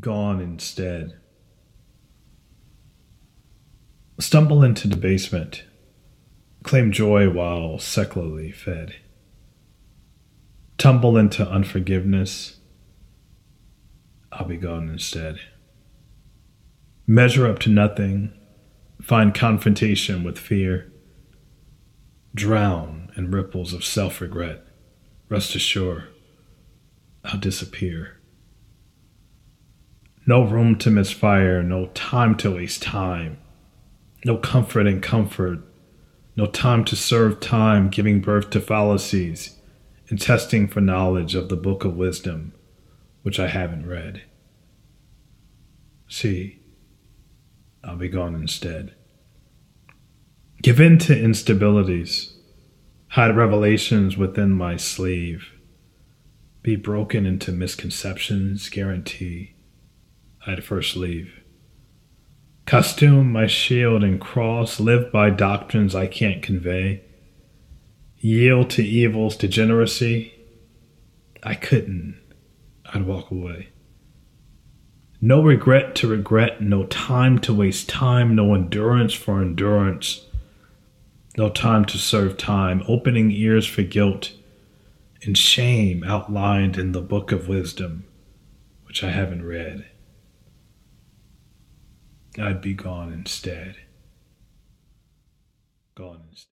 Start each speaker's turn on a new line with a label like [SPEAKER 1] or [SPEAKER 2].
[SPEAKER 1] gone instead. Stumble into the basement, claim joy while secularly fed. Tumble into unforgiveness, I'll be gone instead. Measure up to nothing, find confrontation with fear, drown in ripples of self regret. Rest assured, I'll disappear. No room to misfire, no time to waste time, no comfort in comfort, no time to serve time, giving birth to fallacies and testing for knowledge of the book of wisdom, which I haven't read. See, I'll be gone instead. Give in to instabilities, hide revelations within my sleeve, be broken into misconceptions, guarantee I'd first leave. Costume my shield and cross, live by doctrines I can't convey. Yield to evil's degeneracy. I couldn't. I'd walk away. No regret to regret, no time to waste time, no endurance for endurance, no time to serve time, opening ears for guilt and shame outlined in the book of wisdom, which I haven't read. I'd be gone instead. Gone instead.